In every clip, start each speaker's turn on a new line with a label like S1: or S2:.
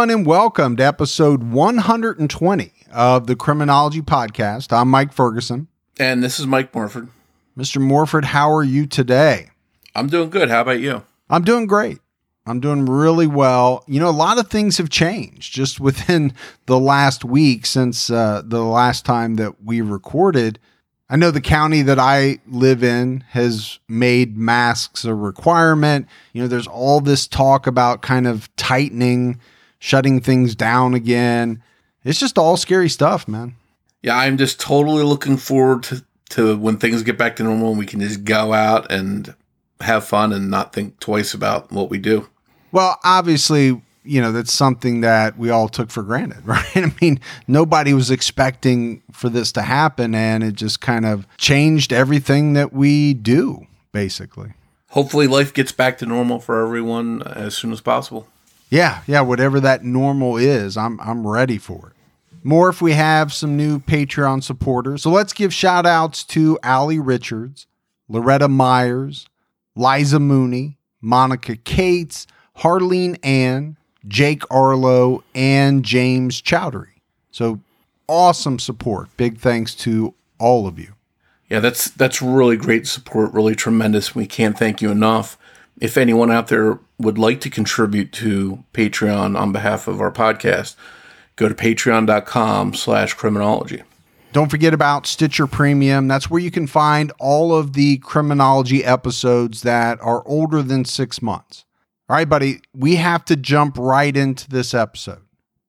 S1: Everyone, and welcome to episode 120 of the Criminology Podcast. I'm Mike Ferguson.
S2: And this is Mike Morford.
S1: Mr. Morford, how are you today?
S2: I'm doing good. How about you?
S1: I'm doing great. I'm doing really well. You know, a lot of things have changed just within the last week since uh, the last time that we recorded. I know the county that I live in has made masks a requirement. You know, there's all this talk about kind of tightening, shutting things down again. It's just all scary stuff, man.
S2: Yeah, I'm just totally looking forward to, to when things get back to normal and we can just go out and have fun and not think twice about what we do.
S1: Well, obviously, you know, that's something that we all took for granted, right? I mean, nobody was expecting for this to happen, and it just kind of changed everything that we do, basically.
S2: Hopefully, life gets back to normal for everyone as soon as possible.
S1: Yeah, yeah, whatever that normal is, I'm I'm ready for it. More if we have some new Patreon supporters. So let's give shout outs to Allie Richards, Loretta Myers, Liza Mooney, Monica Cates, Harleen Ann, Jake Arlo, and James Chowdhury. So awesome support. Big thanks to all of you.
S2: Yeah, that's that's really great support, really tremendous. We can't thank you enough. If anyone out there would like to contribute to Patreon on behalf of our podcast, go to patreon.com slash criminology.
S1: Don't forget about Stitcher Premium. That's where you can find all of the criminology episodes that are older than six months. All right, buddy, we have to jump right into this episode.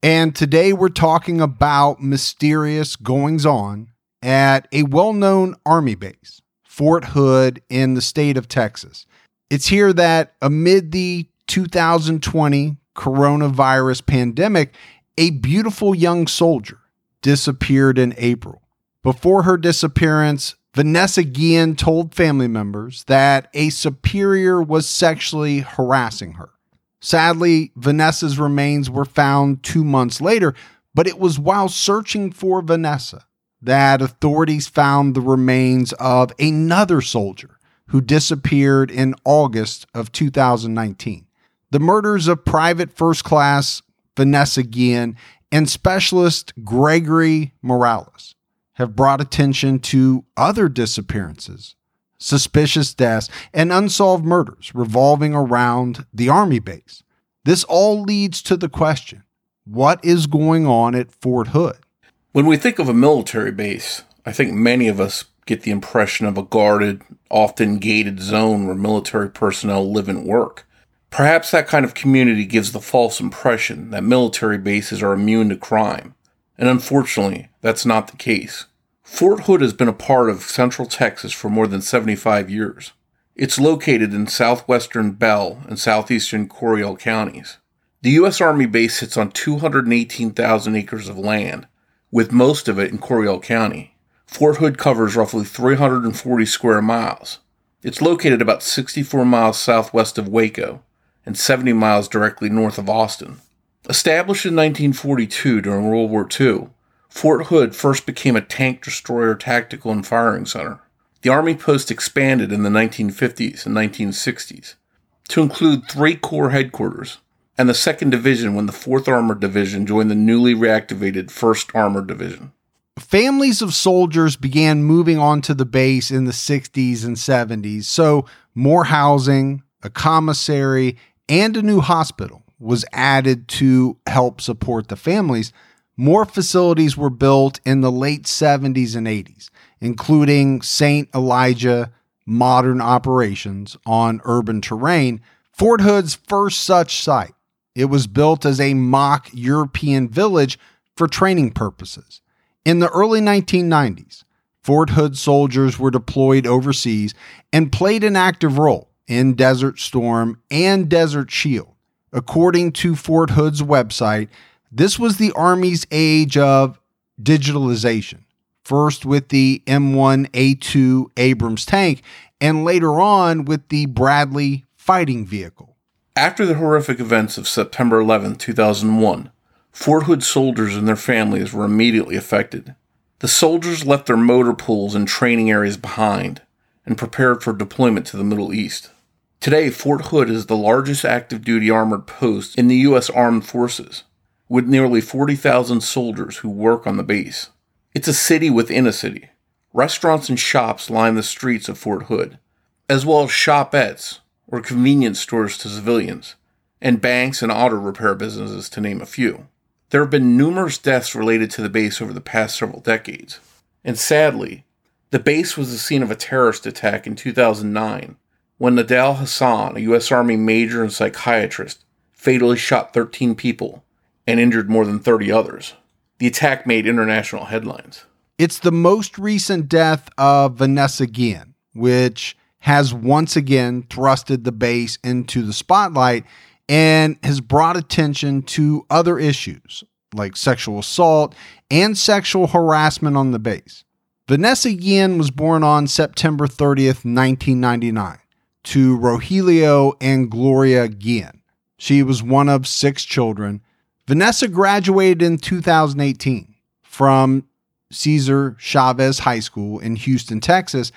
S1: And today we're talking about mysterious goings on at a well known Army base, Fort Hood in the state of Texas. It's here that amid the 2020 coronavirus pandemic, a beautiful young soldier disappeared in April. Before her disappearance, Vanessa Guillen told family members that a superior was sexually harassing her. Sadly, Vanessa's remains were found two months later, but it was while searching for Vanessa that authorities found the remains of another soldier who disappeared in August of 2019. The murders of Private First Class Vanessa Guillen and Specialist Gregory Morales have brought attention to other disappearances, suspicious deaths, and unsolved murders revolving around the Army base. This all leads to the question what is going on at Fort Hood?
S2: When we think of a military base, I think many of us get the impression of a guarded, often gated zone where military personnel live and work. Perhaps that kind of community gives the false impression that military bases are immune to crime, and unfortunately, that's not the case. Fort Hood has been a part of central Texas for more than 75 years. It's located in southwestern Bell and southeastern Coryell counties. The U.S. Army base sits on 218,000 acres of land, with most of it in Coryell County. Fort Hood covers roughly 340 square miles. It's located about 64 miles southwest of Waco and 70 miles directly north of Austin. Established in 1942 during World War II, Fort Hood first became a tank destroyer tactical and firing center. The Army post expanded in the 1950s and 1960s to include three corps headquarters and the 2nd Division when the 4th Armored Division joined the newly reactivated 1st Armored Division.
S1: Families of soldiers began moving onto the base in the 60s and 70s, so more housing, a commissary, and a new hospital was added to help support the families. More facilities were built in the late 70s and 80s, including St. Elijah Modern Operations on urban terrain, Fort Hood's first such site. It was built as a mock European village for training purposes. In the early 1990s, Fort Hood soldiers were deployed overseas and played an active role in Desert Storm and Desert Shield. According to Fort Hood's website, this was the Army's age of digitalization, first with the M1A2 Abrams tank, and later on with the Bradley fighting vehicle.
S2: After the horrific events of September 11, 2001, Fort Hood soldiers and their families were immediately affected. The soldiers left their motor pools and training areas behind and prepared for deployment to the Middle East. Today, Fort Hood is the largest active duty armored post in the U.S. Armed Forces, with nearly 40,000 soldiers who work on the base. It's a city within a city. Restaurants and shops line the streets of Fort Hood, as well as shopettes or convenience stores to civilians, and banks and auto repair businesses, to name a few. There have been numerous deaths related to the base over the past several decades. And sadly, the base was the scene of a terrorist attack in 2009 when Nidal Hasan, a U.S. Army major and psychiatrist, fatally shot 13 people and injured more than 30 others. The attack made international headlines.
S1: It's the most recent death of Vanessa Guillen, which has once again thrusted the base into the spotlight and has brought attention to other issues like sexual assault and sexual harassment on the base. Vanessa Guillen was born on September 30th, 1999, to Rogelio and Gloria Guillen. She was one of six children. Vanessa graduated in 2018 from Cesar Chavez High School in Houston, Texas,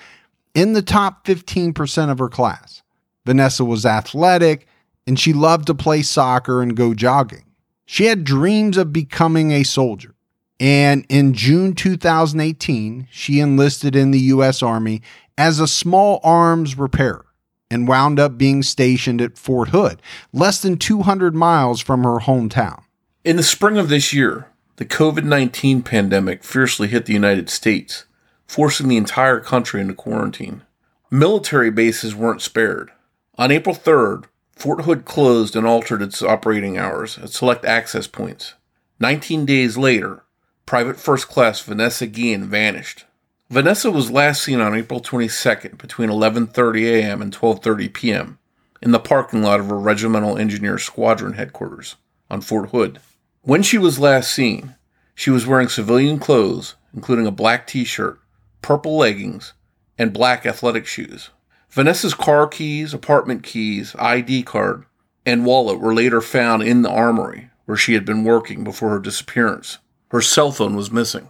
S1: in the top 15% of her class. Vanessa was athletic and she loved to play soccer and go jogging. She had dreams of becoming a soldier. And in June 2018, she enlisted in the U.S. Army as a small arms repairer and wound up being stationed at Fort Hood, less than 200 miles from her hometown.
S2: In the spring of this year, the COVID 19 pandemic fiercely hit the United States, forcing the entire country into quarantine. Military bases weren't spared. On April 3rd, Fort Hood closed and altered its operating hours at select access points. 19 days later, Private First Class Vanessa Guillen vanished. Vanessa was last seen on April 22nd between 11:30 a.m. and 12:30 p.m. in the parking lot of her Regimental Engineer Squadron headquarters on Fort Hood. When she was last seen, she was wearing civilian clothes, including a black t-shirt, purple leggings, and black athletic shoes. Vanessa's car keys, apartment keys, ID card, and wallet were later found in the armory where she had been working before her disappearance. Her cell phone was missing.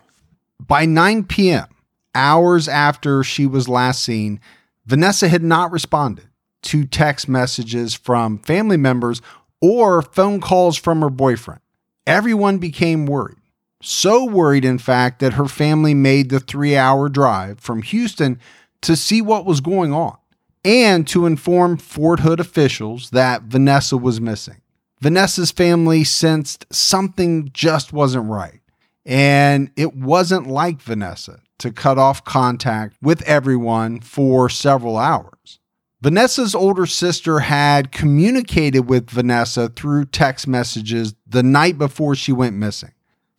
S1: By 9 p.m., hours after she was last seen, Vanessa had not responded to text messages from family members or phone calls from her boyfriend. Everyone became worried. So worried, in fact, that her family made the three hour drive from Houston to see what was going on and to inform Fort Hood officials that Vanessa was missing. Vanessa's family sensed something just wasn't right, and it wasn't like Vanessa to cut off contact with everyone for several hours. Vanessa's older sister had communicated with Vanessa through text messages the night before she went missing.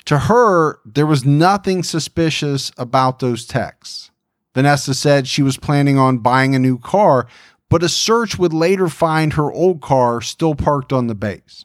S1: To her, there was nothing suspicious about those texts. Vanessa said she was planning on buying a new car, but a search would later find her old car still parked on the base.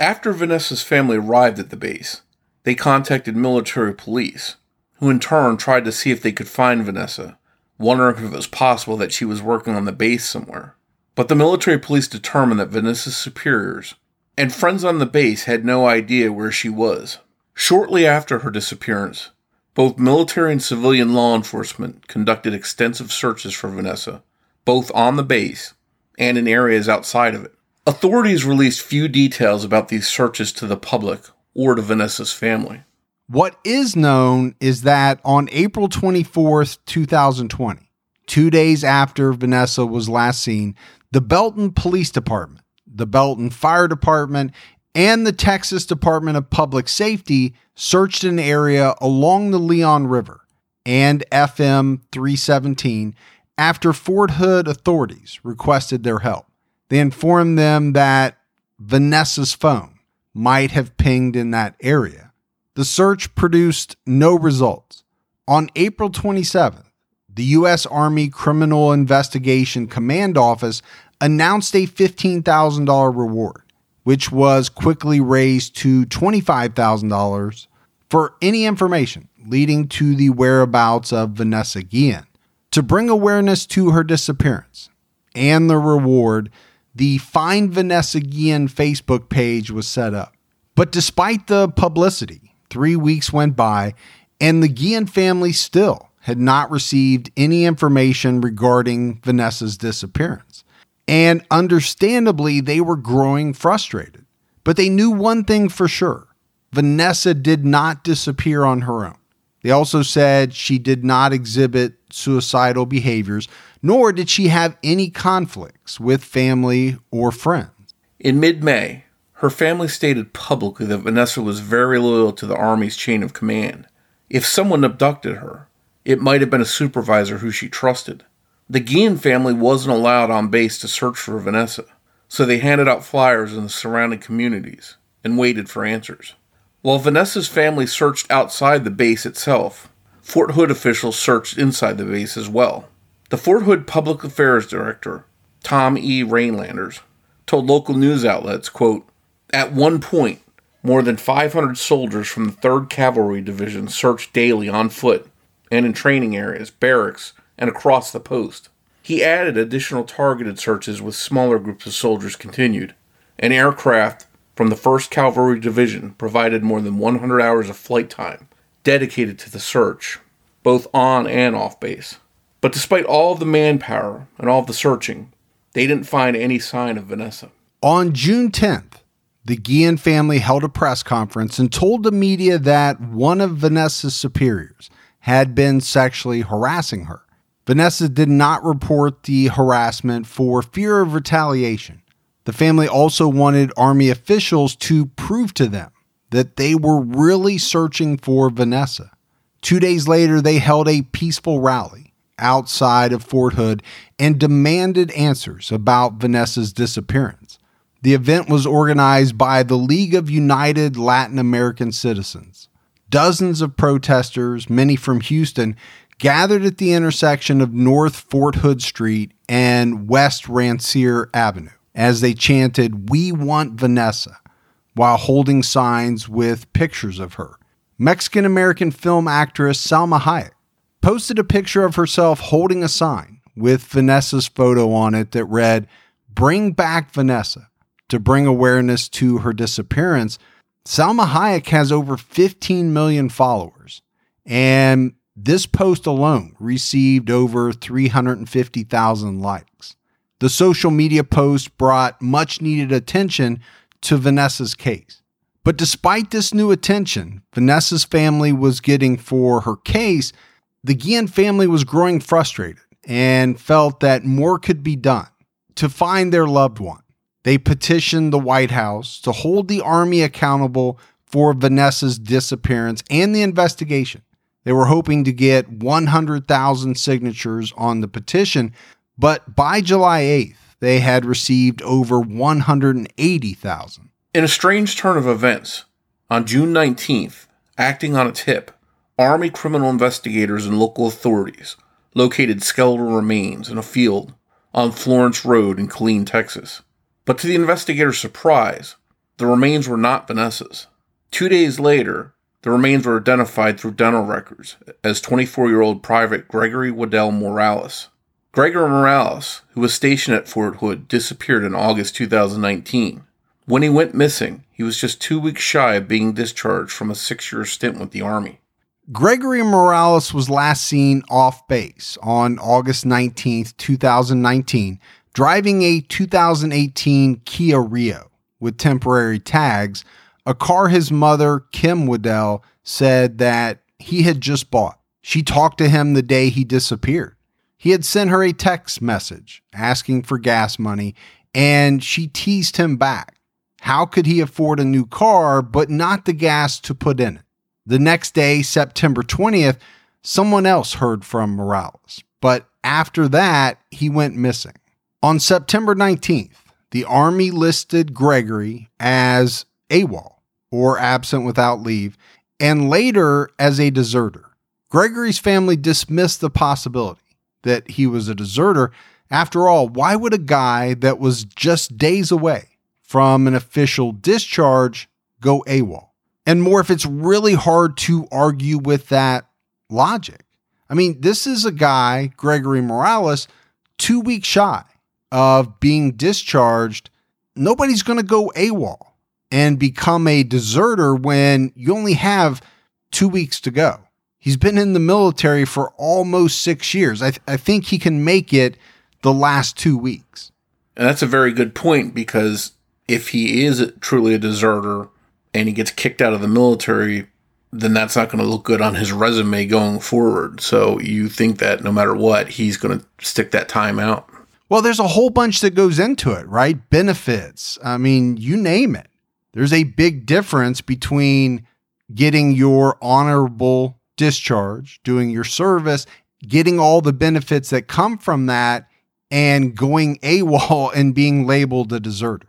S2: After Vanessa's family arrived at the base, they contacted military police, who in turn tried to see if they could find Vanessa, wondering if it was possible that she was working on the base somewhere. But the military police determined that Vanessa's superiors and friends on the base had no idea where she was. Shortly after her disappearance, both military and civilian law enforcement conducted extensive searches for Vanessa, both on the base and in areas outside of it. Authorities released few details about these searches to the public or to Vanessa's family.
S1: What is known is that on April 24th, 2020, two days after Vanessa was last seen, the Belton Police Department, the Belton Fire Department, and the Texas Department of Public Safety searched an area along the Leon River and FM 317 after Fort Hood authorities requested their help. They informed them that Vanessa's phone might have pinged in that area. The search produced no results. On April 27th, the U.S. Army Criminal Investigation Command Office announced a $15,000 reward, which was quickly raised to $25,000 for any information leading to the whereabouts of Vanessa Guillen. To bring awareness to her disappearance and the reward, the Find Vanessa Guillen Facebook page was set up. But despite the publicity, three weeks went by and the Guillen family still had not received any information regarding Vanessa's disappearance. And understandably, they were growing frustrated. But they knew one thing for sure Vanessa did not disappear on her own. They also said she did not exhibit suicidal behaviors, nor did she have any conflicts with family or friends.
S2: In mid May, her family stated publicly that Vanessa was very loyal to the Army's chain of command. If someone abducted her, it might have been a supervisor who she trusted. The Guillen family wasn't allowed on base to search for Vanessa, so they handed out flyers in the surrounding communities and waited for answers. While Vanessa's family searched outside the base itself, Fort Hood officials searched inside the base as well. The Fort Hood Public Affairs Director, Tom E. Rheinlanders, told local news outlets, quote, At one point, more than 500 soldiers from the 3rd Cavalry Division searched daily on foot and in training areas, barracks, and across the post. He added additional targeted searches with smaller groups of soldiers continued. An aircraft from the 1st Cavalry Division provided more than 100 hours of flight time dedicated to the search, both on and off base. But despite all of the manpower and all of the searching, they didn't find any sign of Vanessa.
S1: On June 10th, the Guillen family held a press conference and told the media that one of Vanessa's superiors had been sexually harassing her. Vanessa did not report the harassment for fear of retaliation. The family also wanted Army officials to prove to them that they were really searching for Vanessa. Two days later, they held a peaceful rally outside of Fort Hood and demanded answers about Vanessa's disappearance. The event was organized by the League of United Latin American Citizens. Dozens of protesters, many from Houston, gathered at the intersection of North Fort Hood Street and West Rancier Avenue as they chanted, We want Vanessa, while holding signs with pictures of her. Mexican American film actress Salma Hayek posted a picture of herself holding a sign with Vanessa's photo on it that read, Bring back Vanessa to bring awareness to her disappearance. Salma Hayek has over 15 million followers, and this post alone received over 350,000 likes. The social media post brought much needed attention to Vanessa's case. But despite this new attention Vanessa's family was getting for her case, the Guillen family was growing frustrated and felt that more could be done to find their loved one. They petitioned the White House to hold the Army accountable for Vanessa's disappearance and the investigation. They were hoping to get 100,000 signatures on the petition, but by July 8th, they had received over 180,000.
S2: In a strange turn of events, on June 19th, acting on a tip, Army criminal investigators and local authorities located skeletal remains in a field on Florence Road in Killeen, Texas. But to the investigators' surprise, the remains were not Vanessa's. Two days later, the remains were identified through dental records as 24 year old Private Gregory Wedel Morales. Gregory Morales, who was stationed at Fort Hood, disappeared in August 2019. When he went missing, he was just two weeks shy of being discharged from a six year stint with the Army.
S1: Gregory Morales was last seen off base on August 19, 2019, driving a 2018 Kia Rio with temporary tags, a car his mother, Kim Wedel, said that he had just bought. She talked to him the day he disappeared. He had sent her a text message asking for gas money, and she teased him back. How could he afford a new car but not the gas to put in it? The next day, September 20th, someone else heard from Morales, but after that, he went missing. On September 19th, the Army listed Gregory as AWOL, or absent without leave, and later as a deserter. Gregory's family dismissed the possibility that he was a deserter. After all, why would a guy that was just days away from an official discharge go AWOL? And more if it's really hard to argue with that logic. I mean, this is a guy, Gregory Morales, two weeks shy of being discharged. Nobody's going to go AWOL and become a deserter when you only have two weeks to go. He's been in the military for almost six years. I, th- I think he can make it the last two weeks.
S2: And that's a very good point because if he is truly a deserter and he gets kicked out of the military, then that's not going to look good on his resume going forward. So you think that no matter what, he's going to stick that time out.
S1: Well, there's a whole bunch that goes into it, right? Benefits. I mean, you name it. There's a big difference between getting your honorable discharge, doing your service, getting all the benefits that come from that, and going AWOL and being labeled a deserter.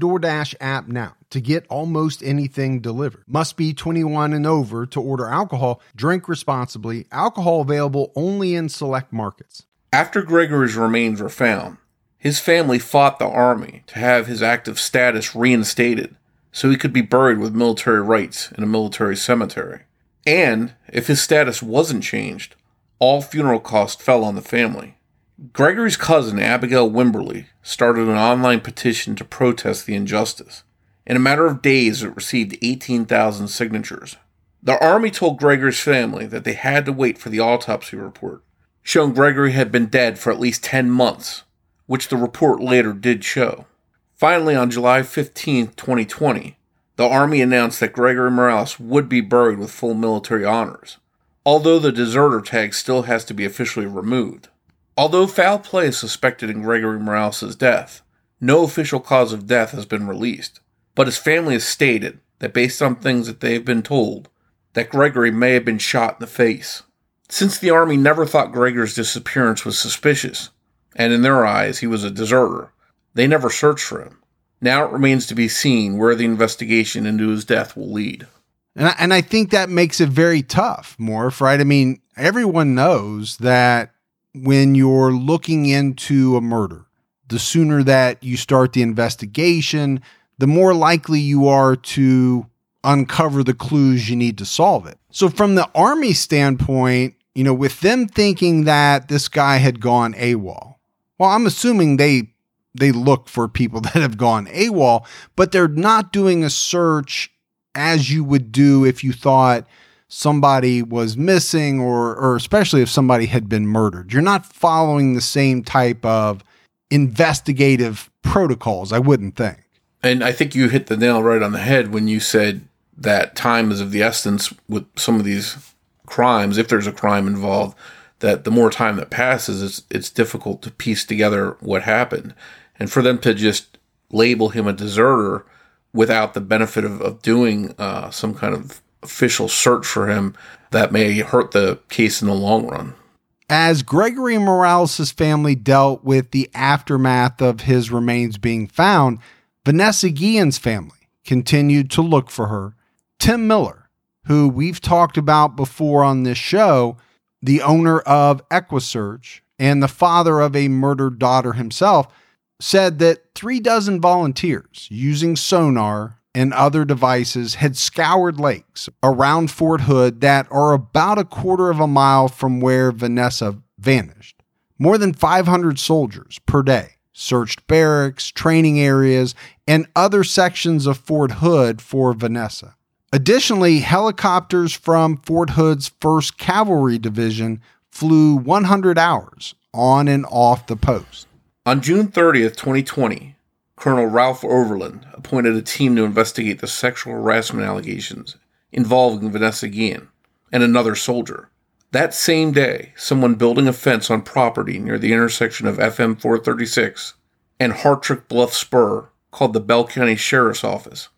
S1: DoorDash app now to get almost anything delivered. Must be 21 and over to order alcohol. Drink responsibly. Alcohol available only in select markets.
S2: After Gregory's remains were found, his family fought the army to have his active status reinstated so he could be buried with military rights in a military cemetery. And if his status wasn't changed, all funeral costs fell on the family. Gregory's cousin, Abigail Wimberly, started an online petition to protest the injustice. In a matter of days, it received 18,000 signatures. The Army told Gregory's family that they had to wait for the autopsy report, showing Gregory had been dead for at least 10 months, which the report later did show. Finally, on July 15, 2020, the Army announced that Gregory Morales would be buried with full military honors, although the deserter tag still has to be officially removed. Although foul play is suspected in Gregory Morales' death, no official cause of death has been released. But his family has stated that based on things that they have been told, that Gregory may have been shot in the face. Since the Army never thought Gregory's disappearance was suspicious, and in their eyes he was a deserter, they never searched for him. Now it remains to be seen where the investigation into his death will lead.
S1: And I, and I think that makes it very tough, Morph, right? I mean, everyone knows that when you're looking into a murder, the sooner that you start the investigation, the more likely you are to uncover the clues you need to solve it. So, from the Army standpoint, you know, with them thinking that this guy had gone AWOL, well, I'm assuming they they look for people that have gone AWOL, but they're not doing a search as you would do if you thought somebody was missing or or especially if somebody had been murdered. You're not following the same type of investigative protocols, I wouldn't think.
S2: And I think you hit the nail right on the head when you said that time is of the essence with some of these crimes, if there's a crime involved, that the more time that passes, it's, it's difficult to piece together what happened. And for them to just label him a deserter without the benefit of, of doing uh, some kind of official search for him, that may hurt the case in the long run.
S1: As Gregory Morales' family dealt with the aftermath of his remains being found, Vanessa Guillen's family continued to look for her. Tim Miller, who we've talked about before on this show, the owner of EquuSearch and the father of a murdered daughter himself, said that three dozen volunteers using sonar and other devices had scoured lakes around Fort Hood that are about a quarter of a mile from where Vanessa vanished. More than 500 soldiers per day searched barracks, training areas, and other sections of Fort Hood for Vanessa. Additionally, helicopters from Fort Hood's 1st Cavalry Division flew 100 hours on and off the post.
S2: On June 30th, 2020, Colonel Ralph Overland appointed a team to investigate the sexual harassment allegations involving Vanessa Guillen and another soldier. That same day, someone building a fence on property near the intersection of FM 436 and Hartrick Bluff Spur called the Bell County Sheriff's Office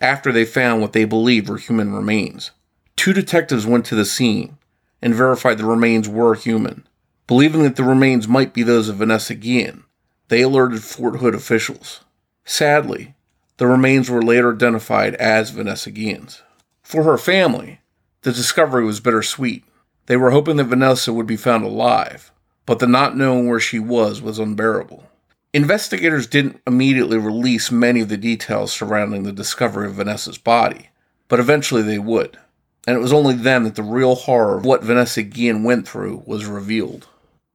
S2: after they found what they believed were human remains. Two detectives went to the scene and verified the remains were human. Believing that the remains might be those of Vanessa Guillen, they alerted Fort Hood officials. Sadly, the remains were later identified as Vanessa Guillen's. For her family, the discovery was bittersweet. They were hoping that Vanessa would be found alive, but the not knowing where she was was unbearable. Investigators didn't immediately release many of the details surrounding the discovery of Vanessa's body, but eventually they would. And it was only then that the real horror of what Vanessa Guillen went through was revealed.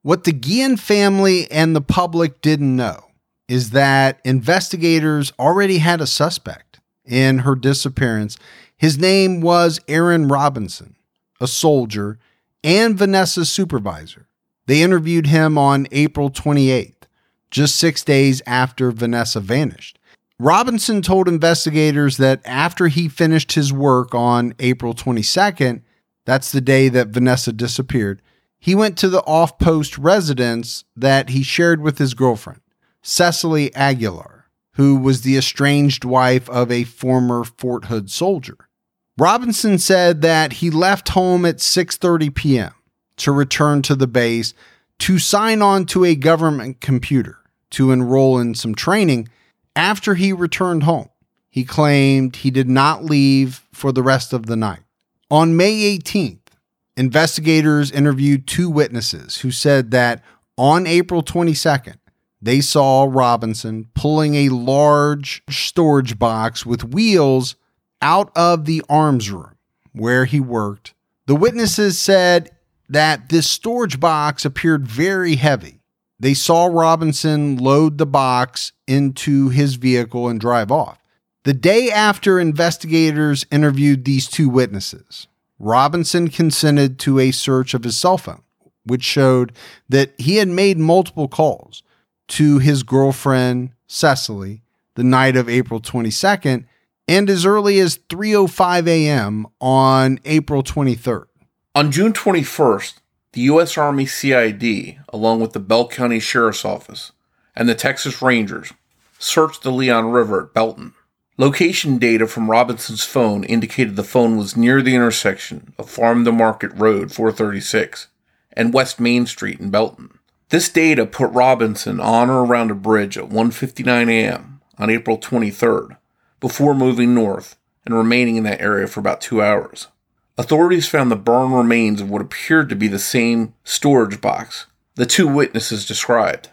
S1: What the Guillen family and the public didn't know is that investigators already had a suspect in her disappearance. His name was Aaron Robinson, a soldier and Vanessa's supervisor. They interviewed him on April 28th, just six days after Vanessa vanished. Robinson told investigators that after he finished his work on April 22nd, that's the day that Vanessa disappeared, he went to the off post residence that he shared with his girlfriend, Cecily Aguilar, who was the estranged wife of a former Fort Hood soldier. Robinson said that he left home at 6:30 p.m. to return to the base to sign on to a government computer to enroll in some training after he returned home. He claimed he did not leave for the rest of the night. On May 18th, investigators interviewed two witnesses who said that on April 22nd, they saw Robinson pulling a large storage box with wheels out of the arms room where he worked. The witnesses said that this storage box appeared very heavy. They saw Robinson load the box into his vehicle and drive off. The day after investigators interviewed these two witnesses, Robinson consented to a search of his cell phone, which showed that he had made multiple calls to his girlfriend, Cecily, the night of April 22nd and as early as 3:05 a.m. on April 23rd.
S2: On June 21st, the U.S. Army CID, along with the Bell County Sheriff's Office and the Texas Rangers, searched the Leon River at Belton. Location data from Robinson's phone indicated the phone was near the intersection of Farm to Market Road 436 and West Main Street in Belton. This data put Robinson on or around a bridge at 1:59 a.m. on April 23rd before moving north and remaining in that area for about 2 hours. Authorities found the burned remains of what appeared to be the same storage box the two witnesses described.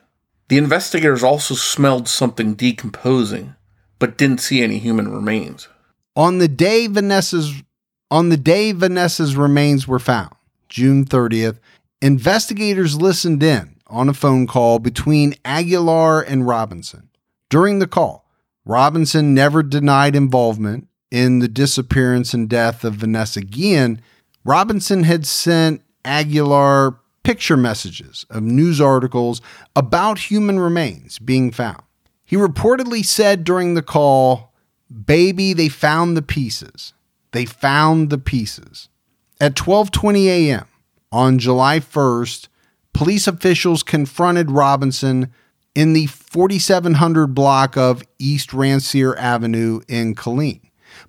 S2: The investigators also smelled something decomposing, but didn't see any human remains.
S1: On the day Vanessa's on the day Vanessa's remains were found, June 30th, investigators listened in on a phone call between Aguilar and Robinson. During the call, Robinson never denied involvement in the disappearance and death of Vanessa Guillen. Robinson had sent Aguilar picture messages of news articles about human remains being found. He reportedly said during the call, "Baby, they found the pieces. They found the pieces." At 12:20 a.m. on July 1st, police officials confronted Robinson in the 4700 block of East Rancier Avenue in Killeen.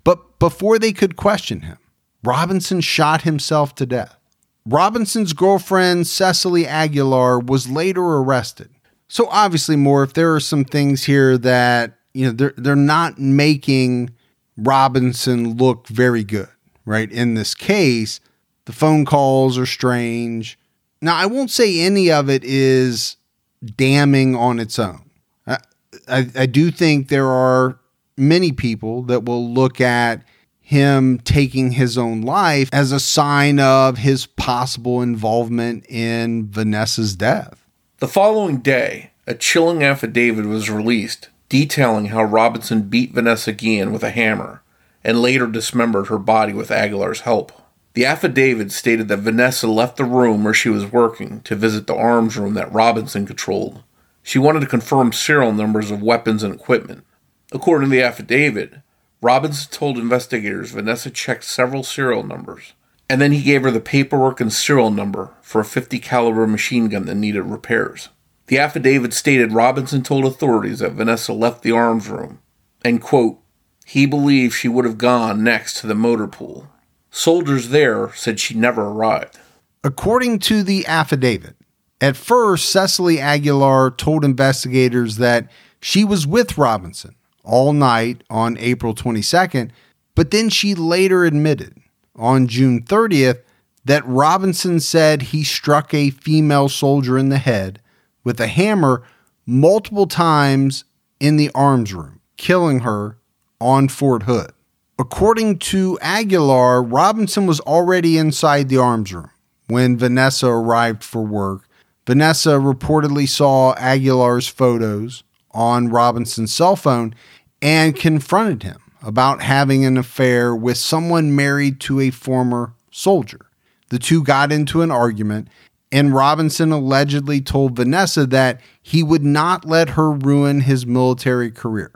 S1: But before they could question him, Robinson shot himself to death. Robinson's girlfriend, Cecily Aguilar, was later arrested. So obviously, more if there are some things here that, you know, they're they're not making Robinson look very good, right? In this case, the phone calls are strange. Now, I won't say any of it is damning on its own. I, I, I do think there are many people that will look at him taking his own life as a sign of his possible involvement in Vanessa's death.
S2: The following day, a chilling affidavit was released detailing how Robinson beat Vanessa Guillen with a hammer and later dismembered her body with Aguilar's help. The affidavit stated that Vanessa left the room where she was working to visit the arms room that Robinson controlled. She wanted to confirm serial numbers of weapons and equipment. According to the affidavit, Robinson told investigators Vanessa checked several serial numbers, and then he gave her the paperwork and serial number for a 50 caliber machine gun that needed repairs. The affidavit stated Robinson told authorities that Vanessa left the arms room and quote, he believed she would have gone next to the motor pool. Soldiers there said she never arrived.
S1: According to the affidavit, at first Cecily Aguilar told investigators that she was with Robinson all night on April 22nd, but then she later admitted on June 30th that Robinson said he struck a female soldier in the head with a hammer multiple times in the arms room, killing her on Fort Hood. According to Aguilar, Robinson was already inside the arms room when Vanessa arrived for work. Vanessa reportedly saw Aguilar's photos on Robinson's cell phone and confronted him about having an affair with someone married to a former soldier. The two got into an argument, and Robinson allegedly told Vanessa that he would not let her ruin his military career.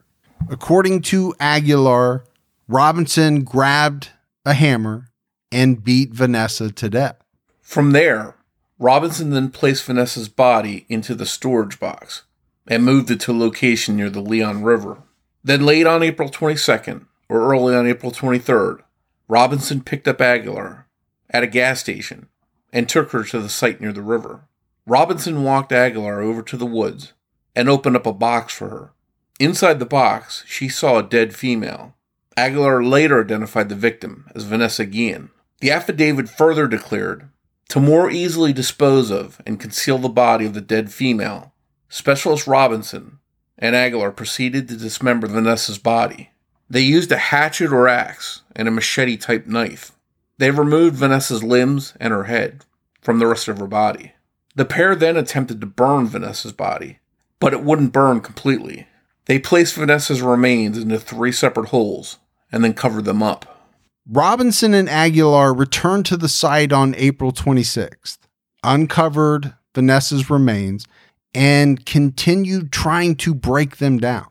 S1: According to Aguilar, Robinson grabbed a hammer and beat Vanessa to death.
S2: From there, Robinson then placed Vanessa's body into the storage box and moved it to a location near the Leon River. Then, late on April 22nd or early on April 23rd, Robinson picked up Aguilar at a gas station and took her to the site near the river. Robinson walked Aguilar over to the woods and opened up a box for her. Inside the box, she saw a dead female. Aguilar later identified the victim as Vanessa Guillen. The affidavit further declared to more easily dispose of and conceal the body of the dead female, Specialist Robinson and Aguilar proceeded to dismember Vanessa's body. They used a hatchet or axe and a machete type knife. They removed Vanessa's limbs and her head from the rest of her body. The pair then attempted to burn Vanessa's body, but it wouldn't burn completely. They placed Vanessa's remains into three separate holes and then covered them up.
S1: Robinson and Aguilar returned to the site on April 26th, uncovered Vanessa's remains, and continued trying to break them down.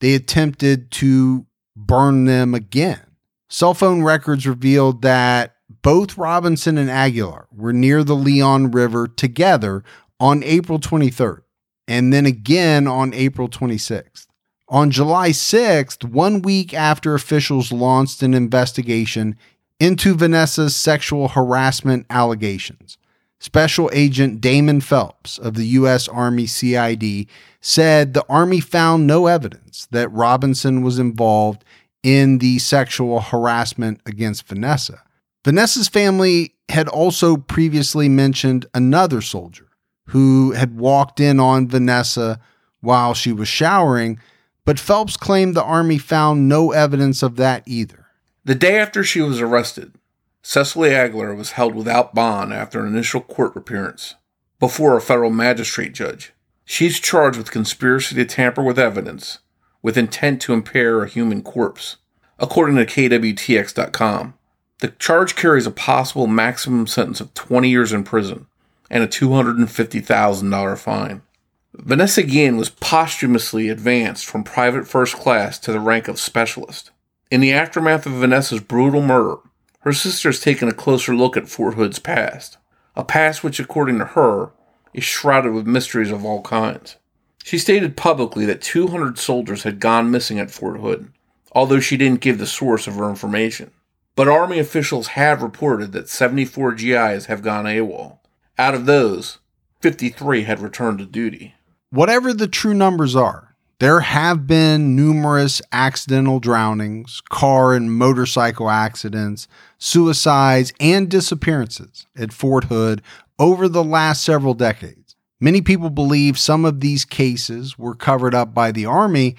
S1: They attempted to burn them again. Cell phone records revealed that both Robinson and Aguilar were near the Leon River together on April 23rd and then again on April 26th. On July 6th, one week after officials launched an investigation into Vanessa's sexual harassment allegations, Special Agent Damon Phelps of the U.S. Army CID said the Army found no evidence that Robinson was involved in the sexual harassment against Vanessa. Vanessa's family had also previously mentioned another soldier who had walked in on Vanessa while she was showering, but Phelps claimed the Army found no evidence of that either.
S2: The day after she was arrested, Cecily Aguilar was held without bond after an initial court appearance before a federal magistrate judge. She's charged with conspiracy to tamper with evidence with intent to impair a human corpse, according to KWTX.com. The charge carries a possible maximum sentence of 20 years in prison and a $250,000 fine. Vanessa Guillen was posthumously advanced from private first class to the rank of specialist. In the aftermath of Vanessa's brutal murder, her sister has taken a closer look at Fort Hood's past, a past which, according to her, is shrouded with mysteries of all kinds. She stated publicly that 200 soldiers had gone missing at Fort Hood, although she didn't give the source of her information. But Army officials have reported that 74 GIs have gone AWOL. Out of those, 53 had returned to duty.
S1: Whatever the true numbers are, there have been numerous accidental drownings, car and motorcycle accidents, suicides, and disappearances at Fort Hood over the last several decades. Many people believe some of these cases were covered up by the Army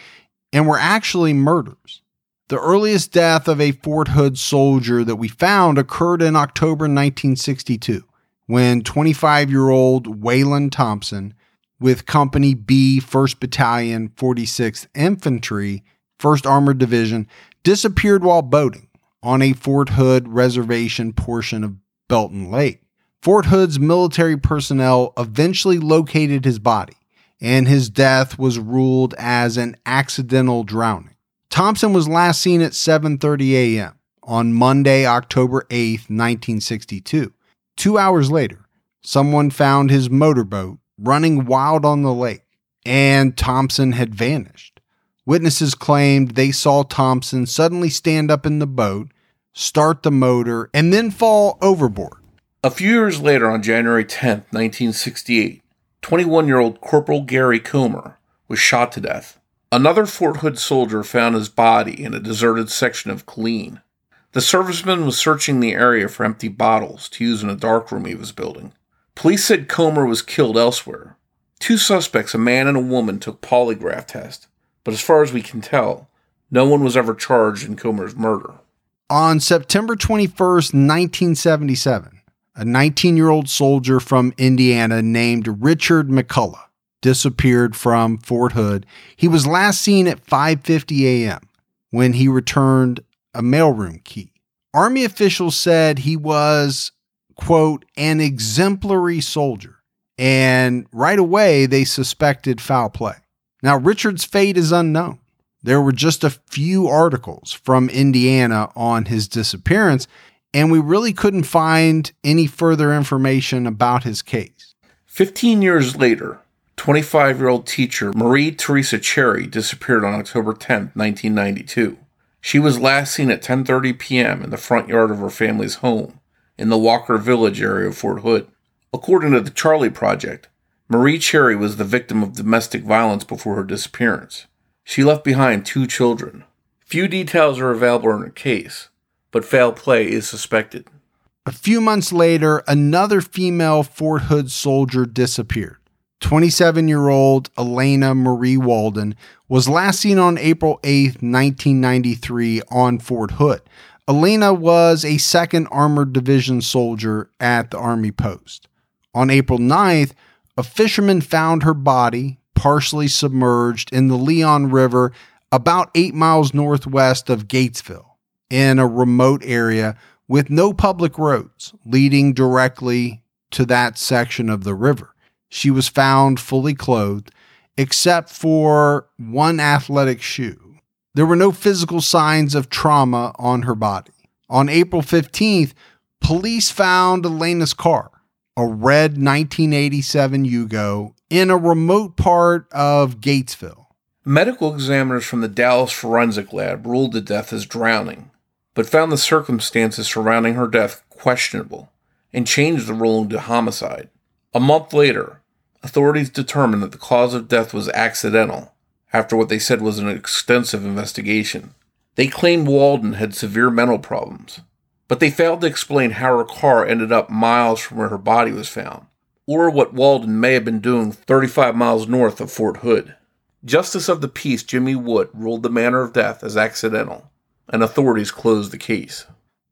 S1: and were actually murders. The earliest death of a Fort Hood soldier that we found occurred in October 1962 when 25 year old Waylon Thompson with Company B, 1st Battalion, 46th Infantry, 1st Armored Division, disappeared while boating on a Fort Hood reservation portion of Belton Lake. Fort Hood's military personnel eventually located his body, and his death was ruled as an accidental drowning. Thompson was last seen at 7:30 a.m. on Monday, October 8, 1962. 2 hours later, someone found his motorboat running wild on the lake, and Thompson had vanished. Witnesses claimed they saw Thompson suddenly stand up in the boat, start the motor, and then fall overboard.
S2: A few years later, on January 10, 1968, 21 year old Corporal Gary Comer was shot to death. Another Fort Hood soldier found his body in a deserted section of Killeen. The serviceman was searching the area for empty bottles to use in a darkroom he was building. Police said Comer was killed elsewhere. Two suspects, a man and a woman, took polygraph tests, but as far as we can tell, no one was ever charged in Comer's murder.
S1: On September 21st, 1977, a 19 year old soldier from Indiana named Richard McCullough disappeared from Fort Hood. He was last seen at 5:50 a.m. when he returned a mailroom key. Army officials said he was quote an exemplary soldier and right away they suspected foul play. Now Richard's fate is unknown. There were just a few articles from Indiana on his disappearance and we really couldn't find any further information about his case.
S2: 15 years later, 25 year old teacher Marie Teresa Cherry disappeared on October 10, 1992. She was last seen at 10:30 p.m. in the front yard of her family's home in the Walker Village area of Fort Hood. According to the Charlie Project, Marie Cherry was the victim of domestic violence before her disappearance. She left behind two children. Few details are available in her case, but foul play is suspected.
S1: A few months later, another female Fort Hood soldier disappeared. 27 year old Elena Marie Walden was last seen on April 8, 1993, on Fort Hood. Elena was a 2nd Armored Division soldier at the Army post. On April 9th, a fisherman found her body partially submerged in the Leon River about eight miles northwest of Gatesville in a remote area with no public roads leading directly to that section of the river. She was found fully clothed, except for one athletic shoe. There were no physical signs of trauma on her body. On April 15th, police found Elena's car, a red 1987 Yugo, in a remote part of Gatesville.
S2: Medical examiners from the Dallas Forensic Lab ruled the death as drowning but found the circumstances surrounding her death questionable and changed the ruling to homicide. A month later, authorities determined that the cause of death was accidental after what they said was an extensive investigation. They claimed Walden had severe mental problems, but they failed to explain how her car ended up miles from where her body was found, or what Walden may have been doing 35 miles north of Fort Hood. Justice of the Peace Jimmy Wood ruled the manner of death as accidental and authorities closed the case.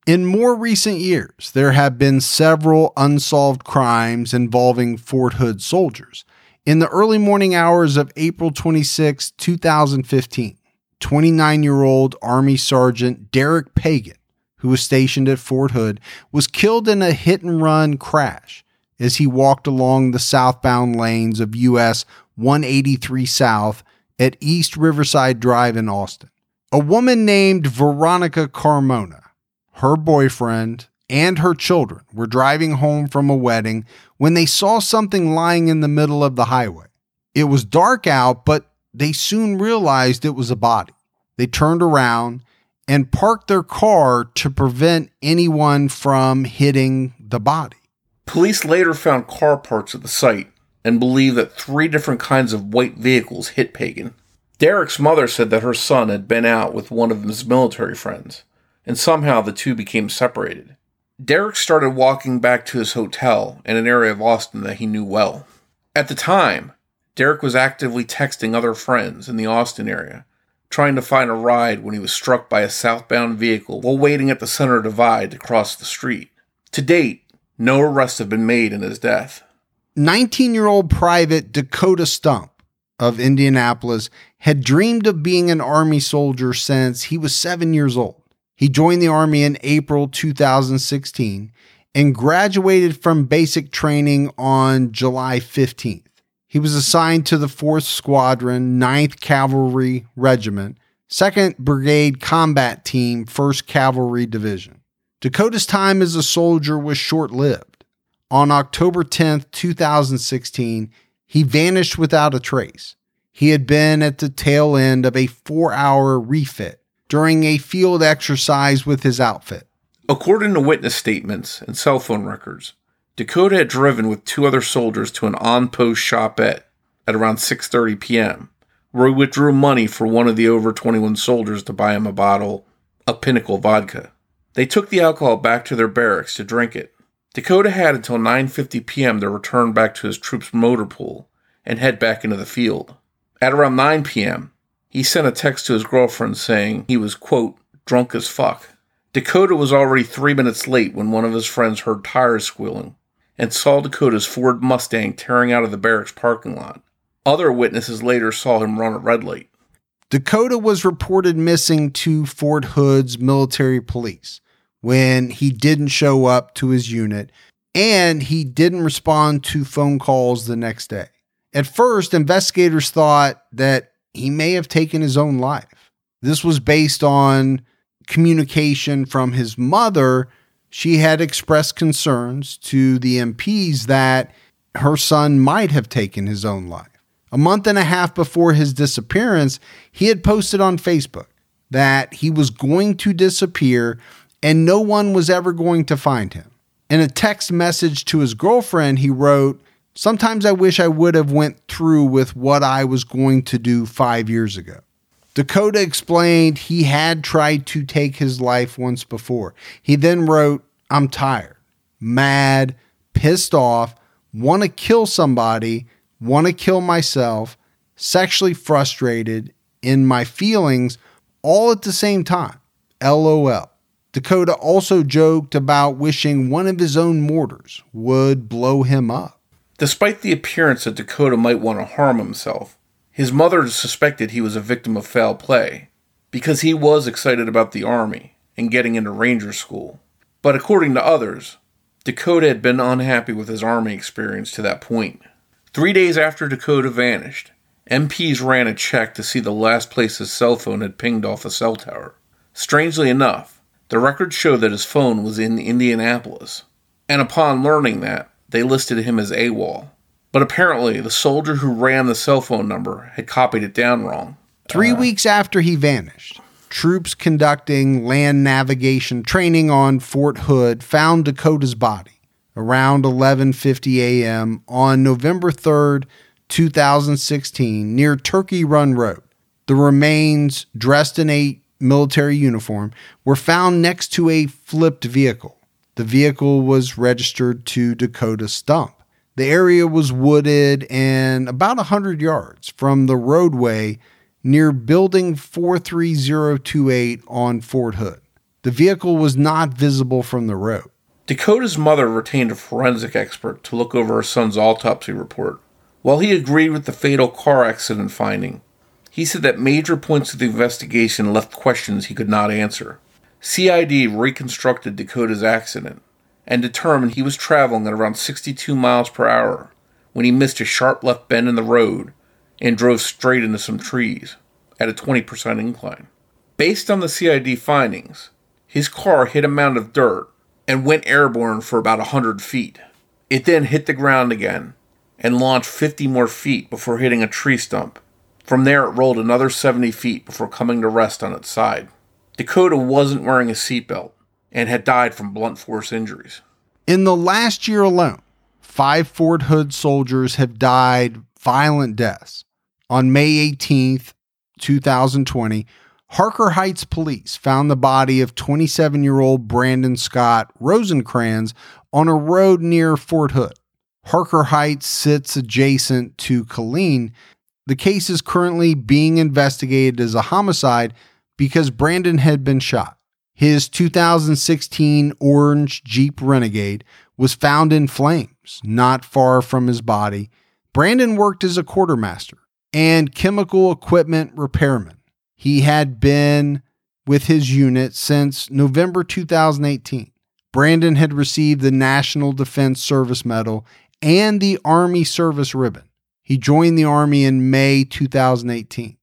S1: In more recent years, there have been several unsolved crimes involving Fort Hood soldiers. In the early morning hours of April 26, 2015, 29 year old Army Sergeant Derek Pagan, who was stationed at Fort Hood, was killed in a hit and run crash as he walked along the southbound lanes of US 183 South at East Riverside Drive in Austin. A woman named Veronica Carmona, her boyfriend, and her children were driving home from a wedding when they saw something lying in the middle of the highway. It was dark out, but they soon realized it was a body. They turned around and parked their car to prevent anyone from hitting the body.
S2: Police later found car parts at the site and believe that three different kinds of white vehicles hit Pagan. Derek's mother said that her son had been out with one of his military friends, and somehow the two became separated. Derek started walking back to his hotel in an area of Austin that he knew well. At the time, Derek was actively texting other friends in the Austin area, trying to find a ride when he was struck by a southbound vehicle while waiting at the center divide to cross the street. To date, no arrests have been made in his death.
S1: 19 year old private Dakota Stump of Indianapolis had dreamed of being an Army soldier since he was seven years old. He joined the Army in April 2016 and graduated from basic training on July 15th. He was assigned to the 4th Squadron, 9th Cavalry Regiment, 2nd Brigade Combat Team, 1st Cavalry Division. Dakota's time as a soldier was short lived. On October 10th, 2016, he vanished without a trace. He had been at the tail end of a four hour refit during a field exercise with his outfit.
S2: According to witness statements and cell phone records, Dakota had driven with two other soldiers to an on-post shopette at around 6:30 p.m., where he withdrew money for one of the over 21 soldiers to buy him a bottle of Pinnacle vodka. They took the alcohol back to their barracks to drink it. Dakota had until 9:50 p.m. to return back to his troop's motor pool and head back into the field. At around 9 p.m., he sent a text to his girlfriend saying he was quote drunk as fuck. Dakota was already 3 minutes late when one of his friends heard tires squealing and saw Dakota's Ford Mustang tearing out of the barracks parking lot. Other witnesses later saw him run a red light.
S1: Dakota was reported missing to Fort Hood's military police when he didn't show up to his unit and he didn't respond to phone calls the next day. At first, investigators thought that he may have taken his own life. This was based on communication from his mother. She had expressed concerns to the MPs that her son might have taken his own life. A month and a half before his disappearance, he had posted on Facebook that he was going to disappear and no one was ever going to find him. In a text message to his girlfriend, he wrote, Sometimes I wish I would have went through with what I was going to do 5 years ago. Dakota explained he had tried to take his life once before. He then wrote, I'm tired, mad, pissed off, want to kill somebody, want to kill myself, sexually frustrated in my feelings all at the same time. LOL. Dakota also joked about wishing one of his own mortars would blow him up.
S2: Despite the appearance that Dakota might want to harm himself, his mother suspected he was a victim of foul play because he was excited about the Army and getting into Ranger School. But according to others, Dakota had been unhappy with his Army experience to that point. Three days after Dakota vanished, MPs ran a check to see the last place his cell phone had pinged off a cell tower. Strangely enough, the records show that his phone was in Indianapolis, and upon learning that, they listed him as AWOL. But apparently, the soldier who ran the cell phone number had copied it down wrong.
S1: Three uh, weeks after he vanished, troops conducting land navigation training on Fort Hood found Dakota's body around 11:50 a.m. on November 3rd, 2016, near Turkey Run Road. The remains, dressed in a military uniform, were found next to a flipped vehicle. The vehicle was registered to Dakota Stump. The area was wooded and about 100 yards from the roadway near Building 43028 on Fort Hood. The vehicle was not visible from the road.
S2: Dakota's mother retained a forensic expert to look over her son's autopsy report. While he agreed with the fatal car accident finding, he said that major points of the investigation left questions he could not answer. CID reconstructed Dakota's accident and determined he was traveling at around 62 miles per hour when he missed a sharp left bend in the road and drove straight into some trees at a 20% incline. Based on the CID findings, his car hit a mound of dirt and went airborne for about 100 feet. It then hit the ground again and launched 50 more feet before hitting a tree stump from there, it rolled another 70 feet before coming to rest on its side. Dakota wasn't wearing a seatbelt and had died from blunt force injuries.
S1: In the last year alone, five Fort Hood soldiers have died violent deaths. On May 18th, 2020, Harker Heights police found the body of 27 year old Brandon Scott Rosecrans on a road near Fort Hood. Harker Heights sits adjacent to Killeen the case is currently being investigated as a homicide because Brandon had been shot. His 2016 orange Jeep Renegade was found in flames not far from his body. Brandon worked as a quartermaster and chemical equipment repairman. He had been with his unit since November 2018. Brandon had received the National Defense Service Medal and the Army Service Ribbon. He joined the Army in May 2018.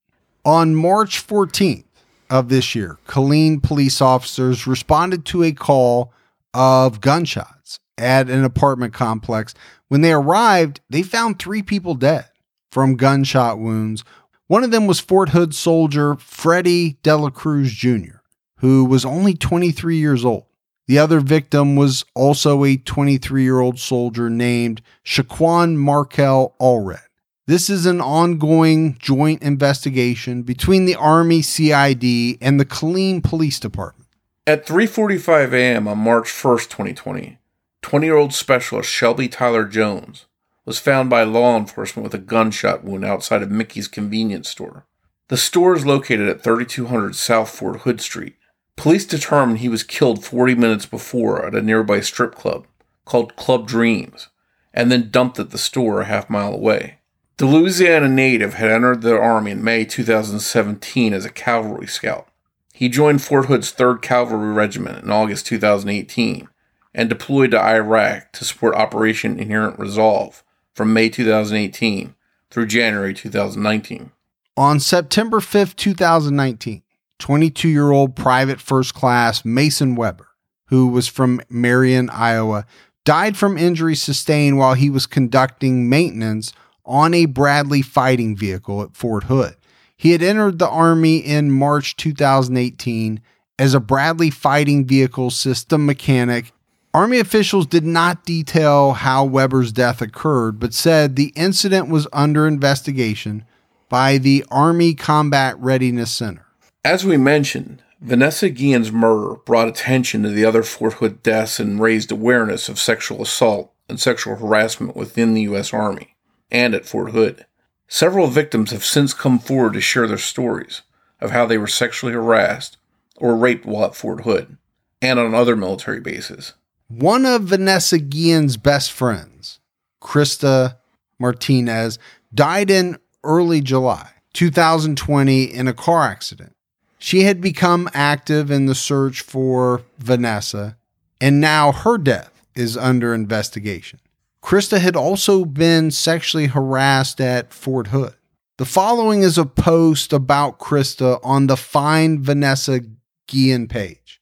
S1: On March 14th of this year, Killeen police officers responded to a call of gunshots at an apartment complex. When they arrived, they found three people dead from gunshot wounds. One of them was Fort Hood soldier Freddie Dela Cruz Jr., who was only 23 years old. The other victim was also a 23 year old soldier named Shaquan Markel Allred. This is an ongoing joint investigation between the Army CID and the Killeen Police Department.
S2: At 3:45 a.m. on March 1st, 2020, 20-year-old specialist Shelby Tyler Jones was found by law enforcement with a gunshot wound outside of Mickey's convenience store. The store is located at 3200 South Fort Hood Street. Police determined he was killed 40 minutes before at a nearby strip club called Club Dreams and then dumped at the store a half mile away. The Louisiana native had entered the Army in May 2017 as a cavalry scout. He joined Fort Hood's 3rd Cavalry Regiment in August 2018 and deployed to Iraq to support Operation Inherent Resolve from May 2018 through January 2019.
S1: On September 5th, 2019, 22 year old Private First Class Mason Weber, who was from Marion, Iowa, died from injuries sustained while he was conducting maintenance on a Bradley fighting vehicle at Fort Hood. He had entered the Army in March 2018 as a Bradley fighting vehicle system mechanic. Army officials did not detail how Weber's death occurred, but said the incident was under investigation by the Army Combat Readiness Center.
S2: As we mentioned, Vanessa Guillen's murder brought attention to the other Fort Hood deaths and raised awareness of sexual assault and sexual harassment within the U.S. Army and at Fort Hood. Several victims have since come forward to share their stories of how they were sexually harassed or raped while at Fort Hood and on other military bases.
S1: One of Vanessa Guillen's best friends, Krista Martinez, died in early July 2020 in a car accident. She had become active in the search for Vanessa, and now her death is under investigation. Krista had also been sexually harassed at Fort Hood. The following is a post about Krista on the Find Vanessa Guillen page.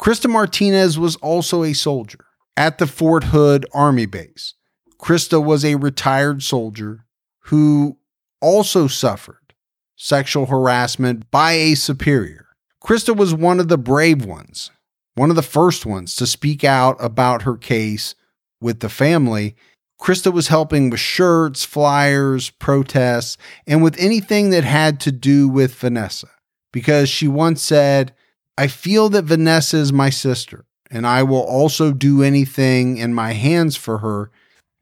S1: Krista Martinez was also a soldier at the Fort Hood Army base. Krista was a retired soldier who also suffered sexual harassment by a superior. Krista was one of the brave ones, one of the first ones to speak out about her case with the family, Krista was helping with shirts, flyers, protests, and with anything that had to do with Vanessa. Because she once said, I feel that Vanessa is my sister, and I will also do anything in my hands for her.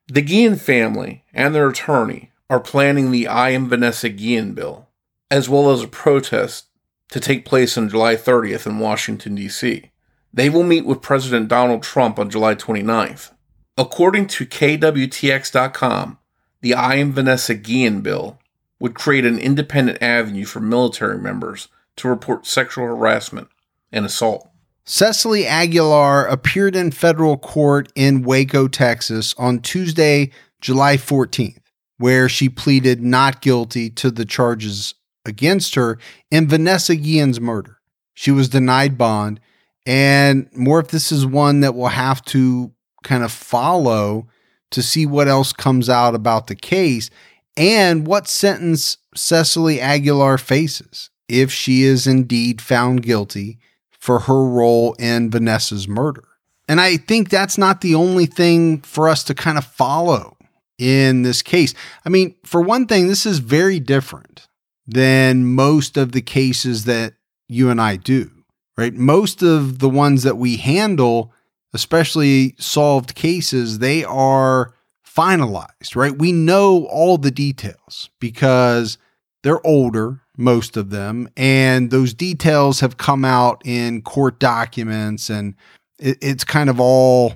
S2: The Guillen family and their attorney are planning the I Am Vanessa Guillen bill, as well as a protest to take place on July 30th in Washington, D.C. They will meet with President Donald Trump on July 29th. According to KWTX.com, the I Am Vanessa Guillen bill would create an independent avenue for military members to report sexual harassment and assault.
S1: Cecily Aguilar appeared in federal court in Waco, Texas on Tuesday, July 14th, where she pleaded not guilty to the charges against her in Vanessa Guillen's murder. She was denied bond, and more if this is one that will have to kind of follow to see what else comes out about the case and what sentence Cecily Aguilar faces if she is indeed found guilty for her role in Vanessa's murder. And I think that's not the only thing for us to kind of follow in this case. I mean, for one thing, this is very different than most of the cases that you and I do, right? Most of the ones that we handle especially solved cases, they are finalized, right? We know all the details because they're older, most of them, and those details have come out in court documents and it, it's kind of all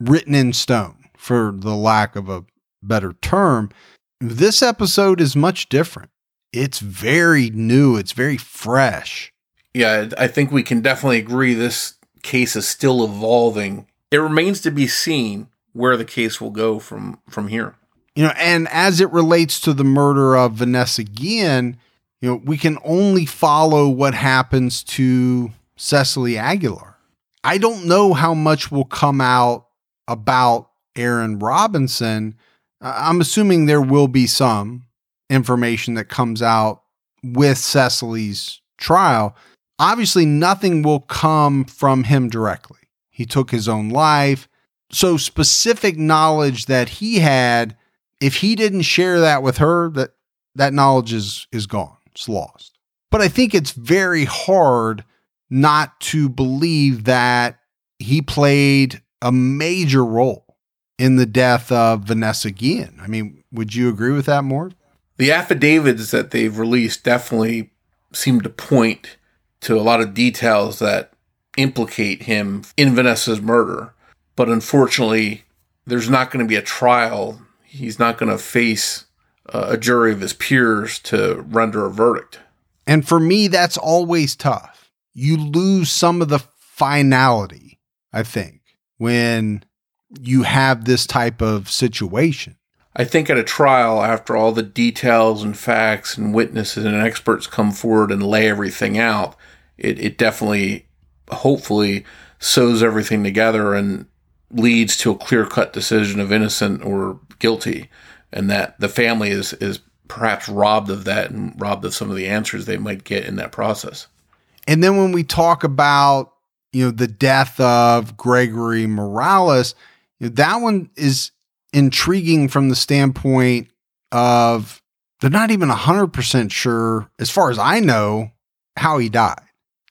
S1: written in stone, for the lack of a better term. This episode is much different. It's very new, it's very fresh.
S2: Yeah, I think we can definitely agree this case is still evolving. It remains to be seen where the case will go from from here.
S1: You know, and as it relates to the murder of Vanessa Guillen, you know, we can only follow what happens to Cecily Aguilar. I don't know how much will come out about Aaron Robinson. I'm assuming there will be some information that comes out with Cecily's trial. Obviously, nothing will come from him directly. He took his own life. So, specific knowledge that he had, if he didn't share that with her, that, that knowledge is, is gone, it's lost. But I think it's very hard not to believe that he played a major role in the death of Vanessa Guillen. I mean, would you agree with that more?
S2: The affidavits that they've released definitely seem to point to a lot of details that implicate him in Vanessa's murder. But unfortunately, there's not going to be a trial. He's not going to face a jury of his peers to render a verdict.
S1: And for me, that's always tough. You lose some of the finality, I think, when you have this type of situation.
S2: I think at a trial, after all the details and facts and witnesses and experts come forward and lay everything out, it, it definitely, hopefully, sews everything together and leads to a clear cut decision of innocent or guilty. And that the family is, is perhaps robbed of that and robbed of some of the answers they might get in that process.
S1: And then when we talk about, you know, the death of Gregory Morales, you know, that one is intriguing from the standpoint of they're not even 100% sure, as far as I know, how he died.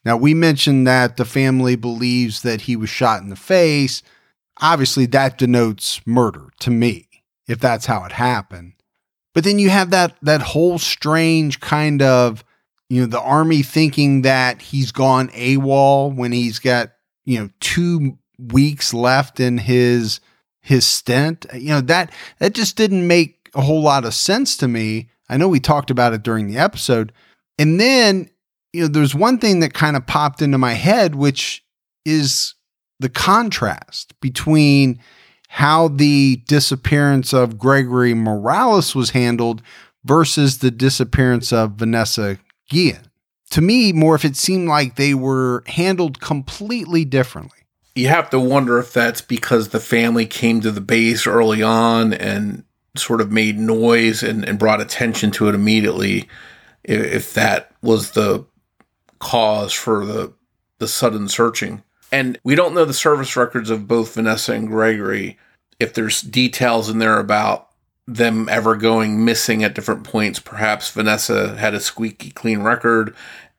S1: Now, we mentioned that the family believes that he was shot in the face. Obviously, that denotes murder to me, if that's how it happened. But then you have that that whole strange kind of, you know, the army thinking that he's gone AWOL when he's got, you know, two weeks left in his his stint. You know, that that just didn't make a whole lot of sense to me. I know we talked about it during the episode. And then, you know, there's one thing that kind of popped into my head, which is the contrast between how the disappearance of Gregory Morales was handled versus the disappearance of Vanessa Guillen. To me, more if it seemed like they were handled completely differently
S2: you have to wonder if that's because the family came to the base early on and sort of made noise and, and brought attention to it immediately. If that was the cause for the the sudden searching. And we don't know the service records of both Vanessa and Gregory. If there's details in there about them ever going missing at different points, perhaps Vanessa had a squeaky clean record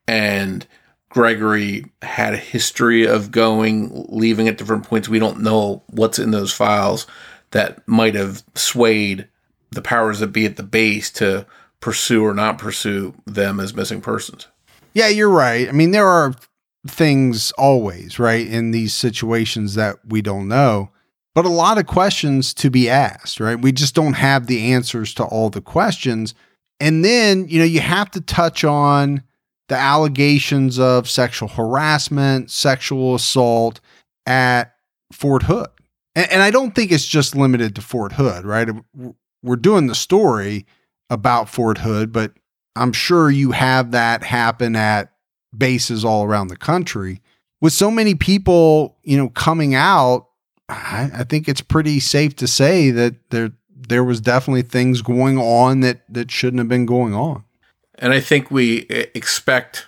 S2: and Gregory had a history of going, leaving at different points. We don't know what's in those files that might have swayed the powers that be at the base to pursue or not pursue them as missing persons.
S1: Yeah, you're right. I mean, there are things always, right, in these situations that we don't know, but a lot of questions to be asked, right? We just don't have the answers to all the questions. And then, you know, you have to touch on the allegations of sexual harassment, sexual assault at Fort Hood. And, and, I don't think it's just limited to Fort Hood, right? We're doing the story about Fort Hood, but I'm sure you have that happen at bases all around the country. With so many people, you know, coming out, I, I think it's pretty safe to say that there there was definitely things going on that that shouldn't have been going on.
S2: And I think we expect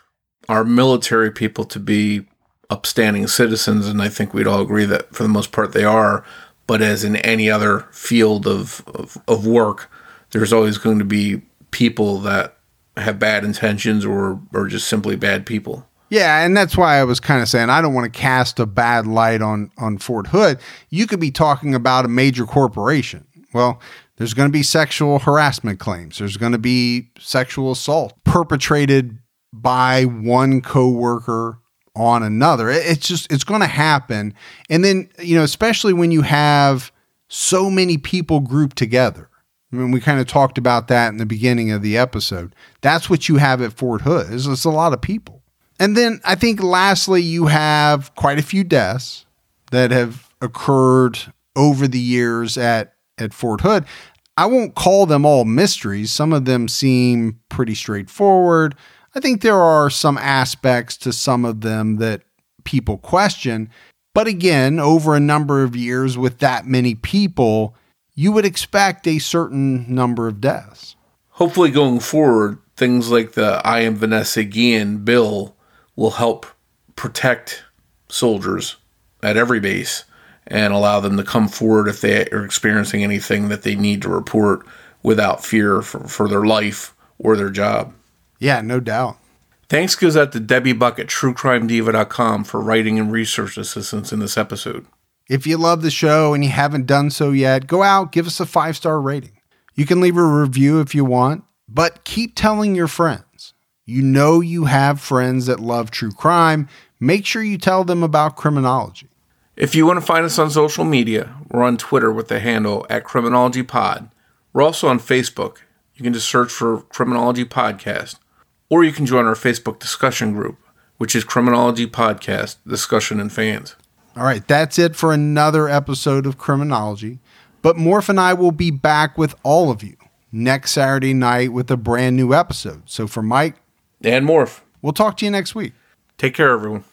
S2: our military people to be upstanding citizens, and I think we'd all agree that for the most part they are. But as in any other field of, of, of work, there's always going to be people that have bad intentions or, or just simply bad people.
S1: Yeah, and that's why I was kind of saying I don't want to cast a bad light on on Fort Hood. You could be talking about a major corporation. Well, there's going to be sexual harassment claims. There's going to be sexual assault perpetrated by one coworker on another. It's just it's going to happen. And then, you know, especially when you have so many people grouped together. I mean, we kind of talked about that in the beginning of the episode. That's what you have at Fort Hood. It's, a lot of people. And then I think lastly, you have quite a few deaths that have occurred over the years at, at Fort Hood. I won't call them all mysteries. Some of them seem pretty straightforward. I think there are some aspects to some of them that people question. But again, over a number of years with that many people, you would expect a certain number of deaths.
S2: Hopefully, going forward, things like the I Am Vanessa Guillen bill will help protect soldiers at every base and allow them to come forward if they are experiencing anything that they need to report without fear for, for their life or their job.
S1: Yeah, no doubt.
S2: Thanks goes out to Debbie Buck at TrueCrimeDiva.com for writing and research assistance in this episode.
S1: If you love the show and you haven't done so yet, go out, give us a five star rating. You can leave a review if you want, but keep telling your friends. You know you have friends that love true crime. Make sure you tell them about criminology.
S2: If you want to find us on social media, we're on Twitter with the handle at CriminologyPod. We're also on Facebook. You can just search for Criminology Podcast, or you can join our Facebook discussion group, which is Criminology Podcast Discussion and Fans.
S1: All right, that's it for another episode of Criminology. But Morf and I will be back with all of you next Saturday night with a brand new episode. So for Mike
S2: and Morf,
S1: we'll talk to you next week.
S2: Take care, everyone.